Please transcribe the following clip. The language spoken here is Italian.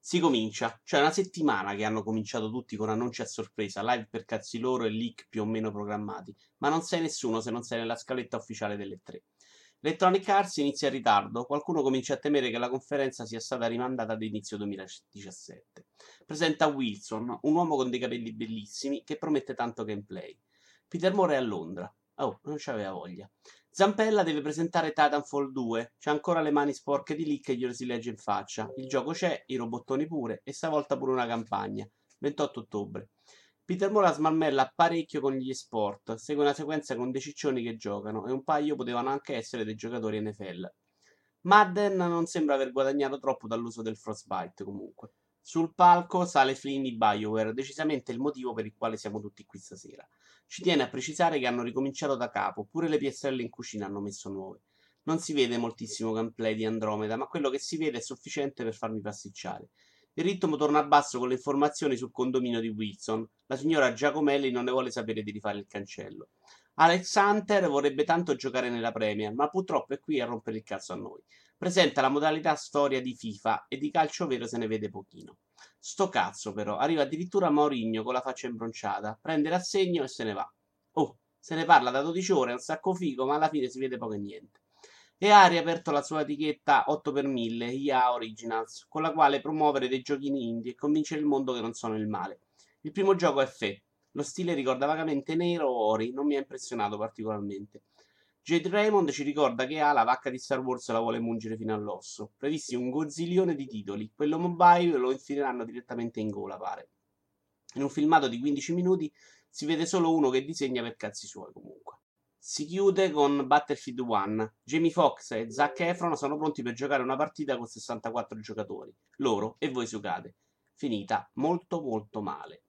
Si comincia, cioè una settimana che hanno cominciato tutti con annunci a sorpresa, live per cazzi loro e leak più o meno programmati, ma non sei nessuno se non sei nella scaletta ufficiale delle tre. Electronic Arts inizia in ritardo, qualcuno comincia a temere che la conferenza sia stata rimandata ad inizio 2017. Presenta Wilson, un uomo con dei capelli bellissimi che promette tanto gameplay. Peter Moore è a Londra. Oh, non c'aveva voglia. Zampella deve presentare Titanfall 2. C'ha ancora le mani sporche di Lick e glielo si legge in faccia. Il gioco c'è, i robottoni pure, e stavolta pure una campagna. 28 ottobre. Peter Moore smarmella parecchio con gli sport. Segue una sequenza con dei ciccioni che giocano, e un paio potevano anche essere dei giocatori NFL. Madden non sembra aver guadagnato troppo dall'uso del Frostbite, comunque. Sul palco sale Flynn di BioWare, decisamente il motivo per il quale siamo tutti qui stasera. Ci tiene a precisare che hanno ricominciato da capo, pure le piastrelle in cucina hanno messo nuove. Non si vede moltissimo gameplay di Andromeda, ma quello che si vede è sufficiente per farmi pasticciare. Il ritmo torna a basso con le informazioni sul condominio di Wilson. La signora Giacomelli non ne vuole sapere di rifare il cancello. Alex Hunter vorrebbe tanto giocare nella Premier, ma purtroppo è qui a rompere il cazzo a noi. Presenta la modalità storia di FIFA e di calcio vero se ne vede pochino. Sto cazzo però, arriva addirittura Maurigno con la faccia imbronciata, prende l'assegno e se ne va. Oh, se ne parla da 12 ore, è un sacco figo, ma alla fine si vede poco e niente. E ha riaperto la sua etichetta 8x1000 IA Originals, con la quale promuovere dei giochini indie e convincere il mondo che non sono il male. Il primo gioco è Fe. Lo stile ricorda vagamente Nero o Ori, non mi ha impressionato particolarmente. Jade Raymond ci ricorda che ha la vacca di Star Wars la vuole mungere fino all'osso. Previsti un gozzilione di titoli. Quello mobile lo infileranno direttamente in gola, pare. In un filmato di 15 minuti si vede solo uno che disegna per cazzi suoi, comunque. Si chiude con Battlefield 1. Jamie Foxx e Zac Efron sono pronti per giocare una partita con 64 giocatori. Loro e voi giocate. Finita molto molto male.